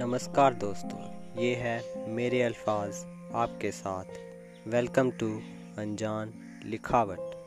नमस्कार दोस्तों ये है मेरे अल्फाज आपके साथ। वेलकम टू अनजान लिखावट।